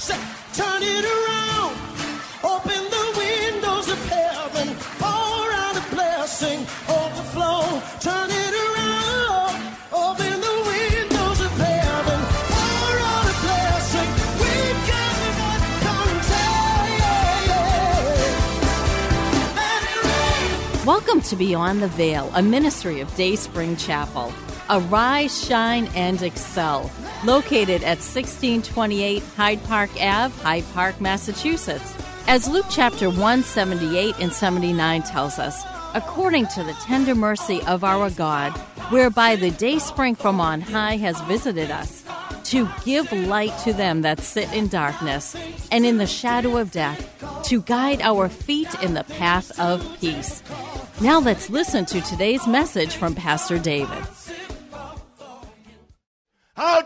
Say, turn it around. Open the windows of heaven. Pour out a blessing, overflow. Turn it. Welcome to Beyond the Veil, a ministry of Day Spring Chapel. Arise, shine, and excel. Located at 1628 Hyde Park Ave, Hyde Park, Massachusetts. As Luke chapter 178 and 79 tells us, according to the tender mercy of our God, whereby the day spring from on high has visited us, to give light to them that sit in darkness and in the shadow of death, to guide our feet in the path of peace. Now let's listen to today's message from Pastor David.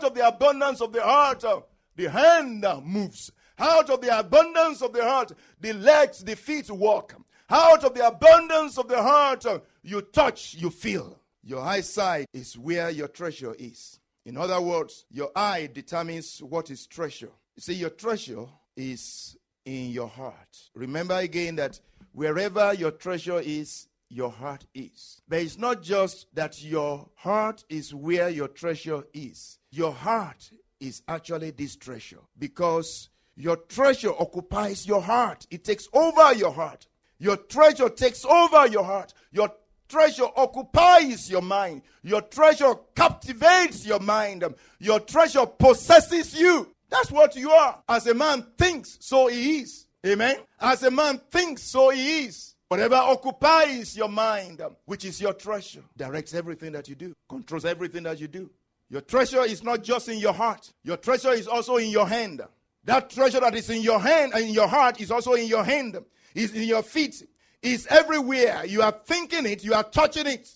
Of the abundance of the heart, uh, the hand moves. Out of the abundance of the heart, the legs, the feet walk. Out of the abundance of the heart, uh, you touch, you feel. Your eyesight is where your treasure is. In other words, your eye determines what is treasure. You see, your treasure is in your heart. Remember again that wherever your treasure is, your heart is. But it's not just that your heart is where your treasure is. Your heart is actually this treasure because your treasure occupies your heart. It takes over your heart. Your treasure takes over your heart. Your treasure occupies your mind. Your treasure captivates your mind. Your treasure possesses you. That's what you are. As a man thinks, so he is. Amen. As a man thinks, so he is. Whatever occupies your mind, um, which is your treasure, directs everything that you do, controls everything that you do. Your treasure is not just in your heart, your treasure is also in your hand. That treasure that is in your hand and in your heart is also in your hand, is in your feet, is everywhere. You are thinking it, you are touching it.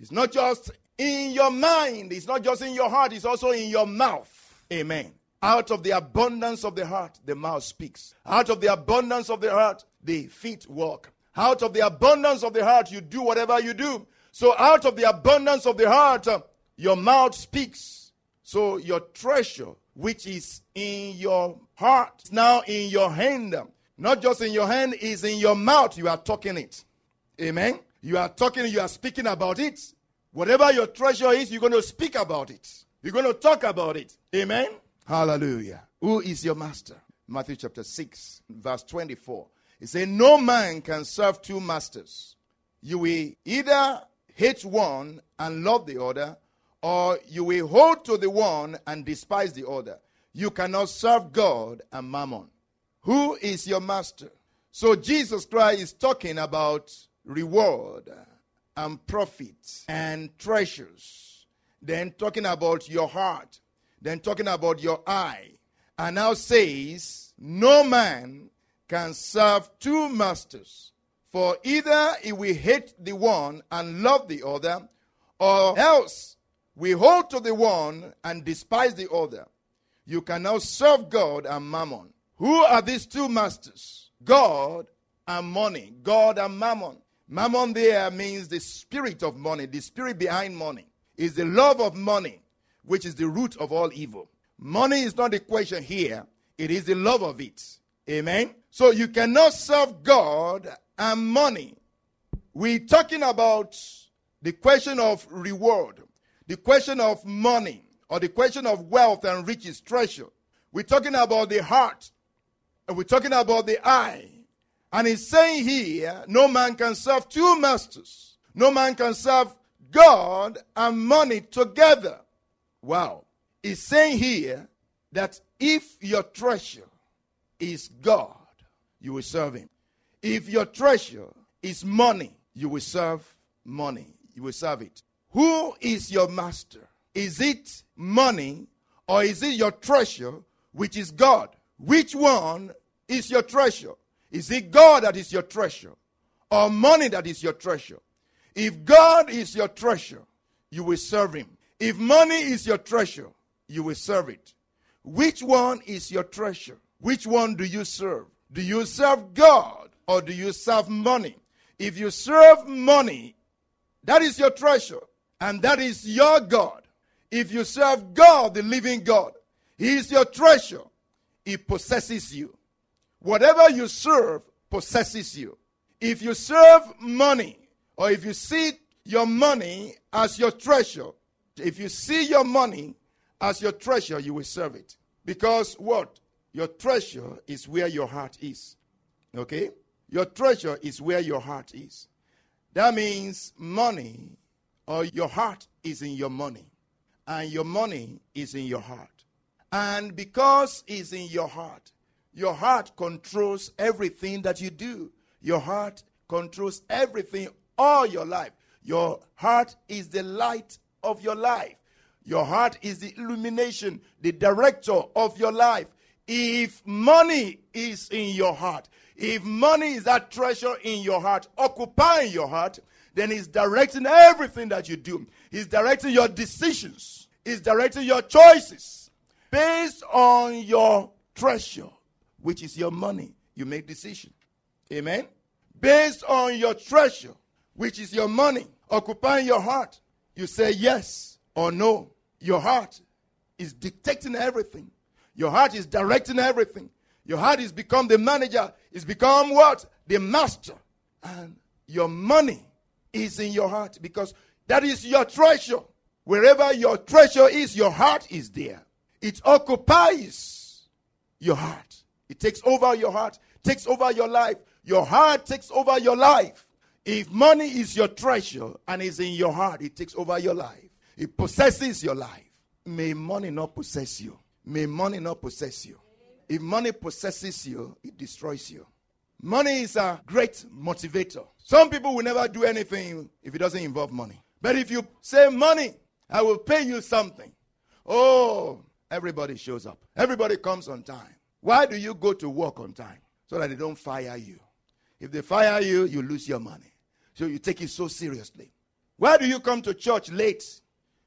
It's not just in your mind, it's not just in your heart, it's also in your mouth. Amen. Out of the abundance of the heart, the mouth speaks. Out of the abundance of the heart, the feet walk. Out of the abundance of the heart, you do whatever you do. So, out of the abundance of the heart, uh, your mouth speaks. So, your treasure, which is in your heart, now in your hand. Not just in your hand, is in your mouth. You are talking it. Amen. You are talking, you are speaking about it. Whatever your treasure is, you're going to speak about it. You're going to talk about it. Amen. Hallelujah. Who is your master? Matthew chapter 6, verse 24. He said, No man can serve two masters. You will either hate one and love the other, or you will hold to the one and despise the other. You cannot serve God and mammon. Who is your master? So Jesus Christ is talking about reward and profit and treasures. Then talking about your heart. Then talking about your eye. And now says, No man can serve two masters. For either he will hate the one and love the other, or else we hold to the one and despise the other. You cannot serve God and mammon. Who are these two masters? God and money. God and mammon. Mammon there means the spirit of money, the spirit behind money. Is the love of money, which is the root of all evil. Money is not the question here, it is the love of it. Amen. So you cannot serve God and money. We're talking about the question of reward, the question of money, or the question of wealth and riches, treasure. We're talking about the heart, and we're talking about the eye. And he's saying here, no man can serve two masters. No man can serve God and money together. Wow. He's saying here that if your treasure is God, you will serve him. If your treasure is money, you will serve money. You will serve it. Who is your master? Is it money or is it your treasure which is God. Which one is your treasure? Is it God that is your treasure or money that is your treasure? If God is your treasure, you will serve him. If money is your treasure, you will serve it. Which one is your treasure? Which one do you serve? Do you serve God or do you serve money? If you serve money, that is your treasure and that is your God. If you serve God, the living God, He is your treasure. He possesses you. Whatever you serve possesses you. If you serve money or if you see your money as your treasure, if you see your money as your treasure, you will serve it. Because what? Your treasure is where your heart is. Okay? Your treasure is where your heart is. That means money or your heart is in your money, and your money is in your heart. And because it's in your heart, your heart controls everything that you do. Your heart controls everything all your life. Your heart is the light of your life. Your heart is the illumination, the director of your life. If money is in your heart, if money is that treasure in your heart, occupying your heart, then He's directing everything that you do. He's directing your decisions, He's directing your choices based on your treasure, which is your money. You make decisions. Amen. Based on your treasure, which is your money, occupying your heart, you say yes or no. Your heart is dictating everything. Your heart is directing everything. Your heart is become the manager, is become what? The master. And your money is in your heart because that is your treasure. Wherever your treasure is, your heart is there. It occupies your heart. It takes over your heart, takes over your life. Your heart takes over your life. If money is your treasure and is in your heart, it takes over your life. It possesses your life. May money not possess you. May money not possess you. If money possesses you, it destroys you. Money is a great motivator. Some people will never do anything if it doesn't involve money. But if you say, Money, I will pay you something. Oh, everybody shows up. Everybody comes on time. Why do you go to work on time? So that they don't fire you. If they fire you, you lose your money. So you take it so seriously. Why do you come to church late?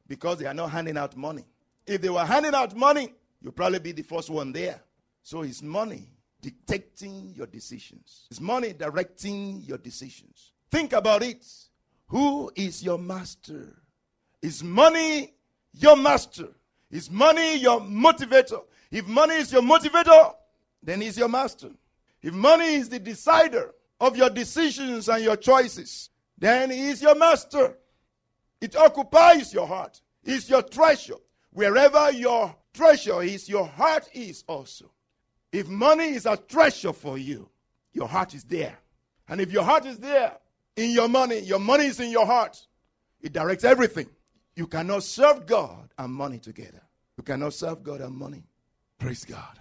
Because they are not handing out money. If they were handing out money, you'll probably be the first one there. So it's money dictating your decisions. It's money directing your decisions. Think about it. Who is your master? Is money your master? Is money your motivator? If money is your motivator, then he's your master. If money is the decider of your decisions and your choices, then he is your master. It occupies your heart. It's your treasure. Wherever your treasure is, your heart is also. If money is a treasure for you, your heart is there. And if your heart is there in your money, your money is in your heart, it directs everything. You cannot serve God and money together. You cannot serve God and money. Praise God.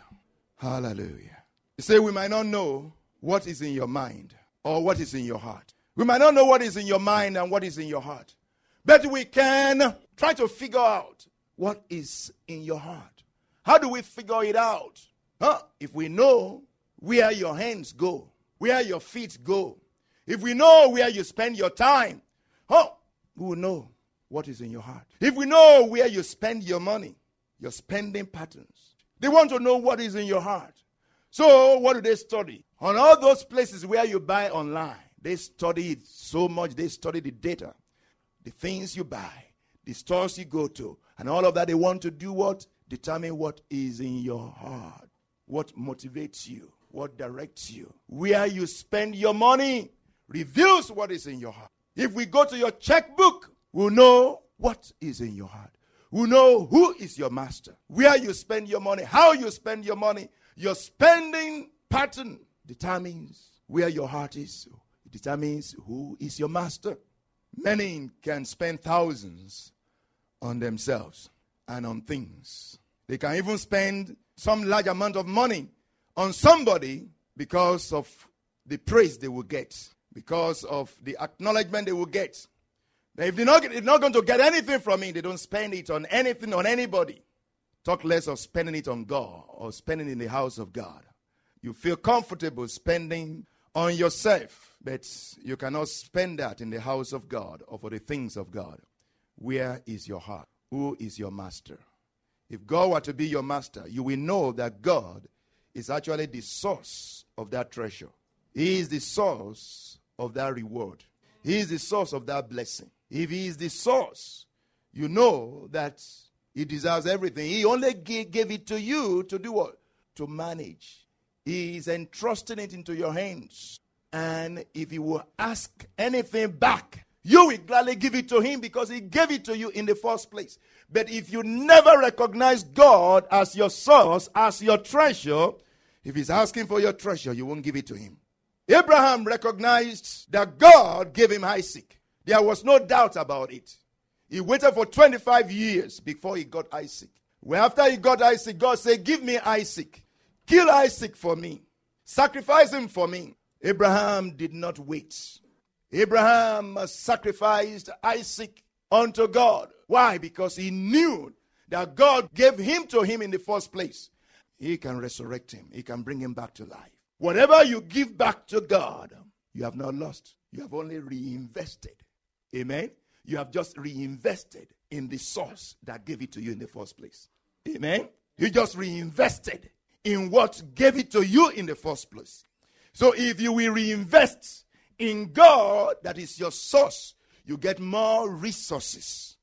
Hallelujah. You say, we might not know what is in your mind or what is in your heart. We might not know what is in your mind and what is in your heart. But we can try to figure out what is in your heart. How do we figure it out? Huh? If we know where your hands go, where your feet go, if we know where you spend your time, huh? we will know what is in your heart. If we know where you spend your money, your spending patterns, they want to know what is in your heart. So, what do they study? On all those places where you buy online, they study it so much, they study the data, the things you buy, the stores you go to, and all of that. They want to do what? Determine what is in your heart what motivates you, what directs you, where you spend your money reveals what is in your heart. If we go to your checkbook, we'll know what is in your heart. We'll know who is your master, where you spend your money, how you spend your money. Your spending pattern determines where your heart is, it determines who is your master. Many can spend thousands on themselves and on things. They can even spend some large amount of money on somebody because of the praise they will get, because of the acknowledgement they will get. Now, if they're not, they're not going to get anything from me, they don't spend it on anything, on anybody. Talk less of spending it on God or spending in the house of God. You feel comfortable spending on yourself, but you cannot spend that in the house of God or for the things of God. Where is your heart? Who is your master? If God were to be your master, you will know that God is actually the source of that treasure. He is the source of that reward. He is the source of that blessing. If He is the source, you know that He deserves everything. He only gave it to you to do what? To manage. He is entrusting it into your hands. And if He will ask anything back, you will gladly give it to Him because He gave it to you in the first place. But if you never recognize God as your source, as your treasure, if He's asking for your treasure, you won't give it to Him. Abraham recognized that God gave him Isaac. There was no doubt about it. He waited for 25 years before he got Isaac. When after he got Isaac, God said, Give me Isaac. Kill Isaac for me. Sacrifice him for me. Abraham did not wait. Abraham sacrificed Isaac unto God. Why? Because he knew that God gave him to him in the first place. He can resurrect him, he can bring him back to life. Whatever you give back to God, you have not lost. You have only reinvested. Amen. You have just reinvested in the source that gave it to you in the first place. Amen. You just reinvested in what gave it to you in the first place. So if you will reinvest in God, that is your source, you get more resources.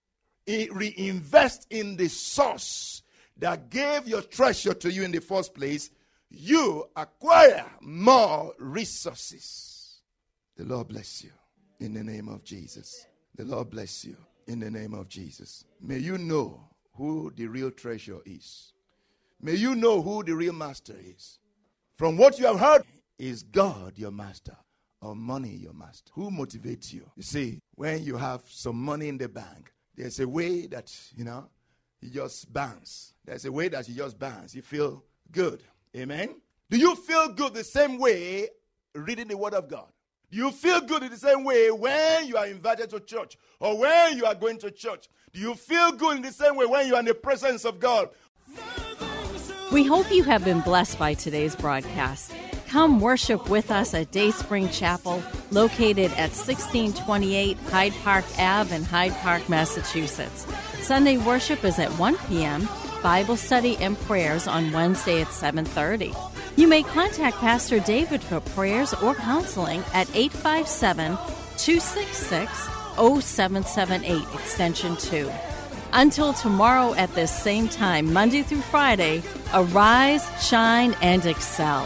Reinvest in the source that gave your treasure to you in the first place, you acquire more resources. The Lord bless you in the name of Jesus. The Lord bless you in the name of Jesus. May you know who the real treasure is. May you know who the real master is. From what you have heard, is God your master or money your master? Who motivates you? You see, when you have some money in the bank, there's a way that, you know, you just bounce. There's a way that you just bounce. You feel good. Amen. Do you feel good the same way reading the Word of God? Do you feel good in the same way when you are invited to church or when you are going to church? Do you feel good in the same way when you are in the presence of God? We hope you have been blessed by today's broadcast. Come worship with us at Dayspring Chapel, located at 1628 Hyde Park Ave in Hyde Park, Massachusetts. Sunday worship is at 1 p.m. Bible study and prayers on Wednesday at 7:30. You may contact Pastor David for prayers or counseling at 857-266-0778 extension 2. Until tomorrow at this same time, Monday through Friday, arise, shine and excel.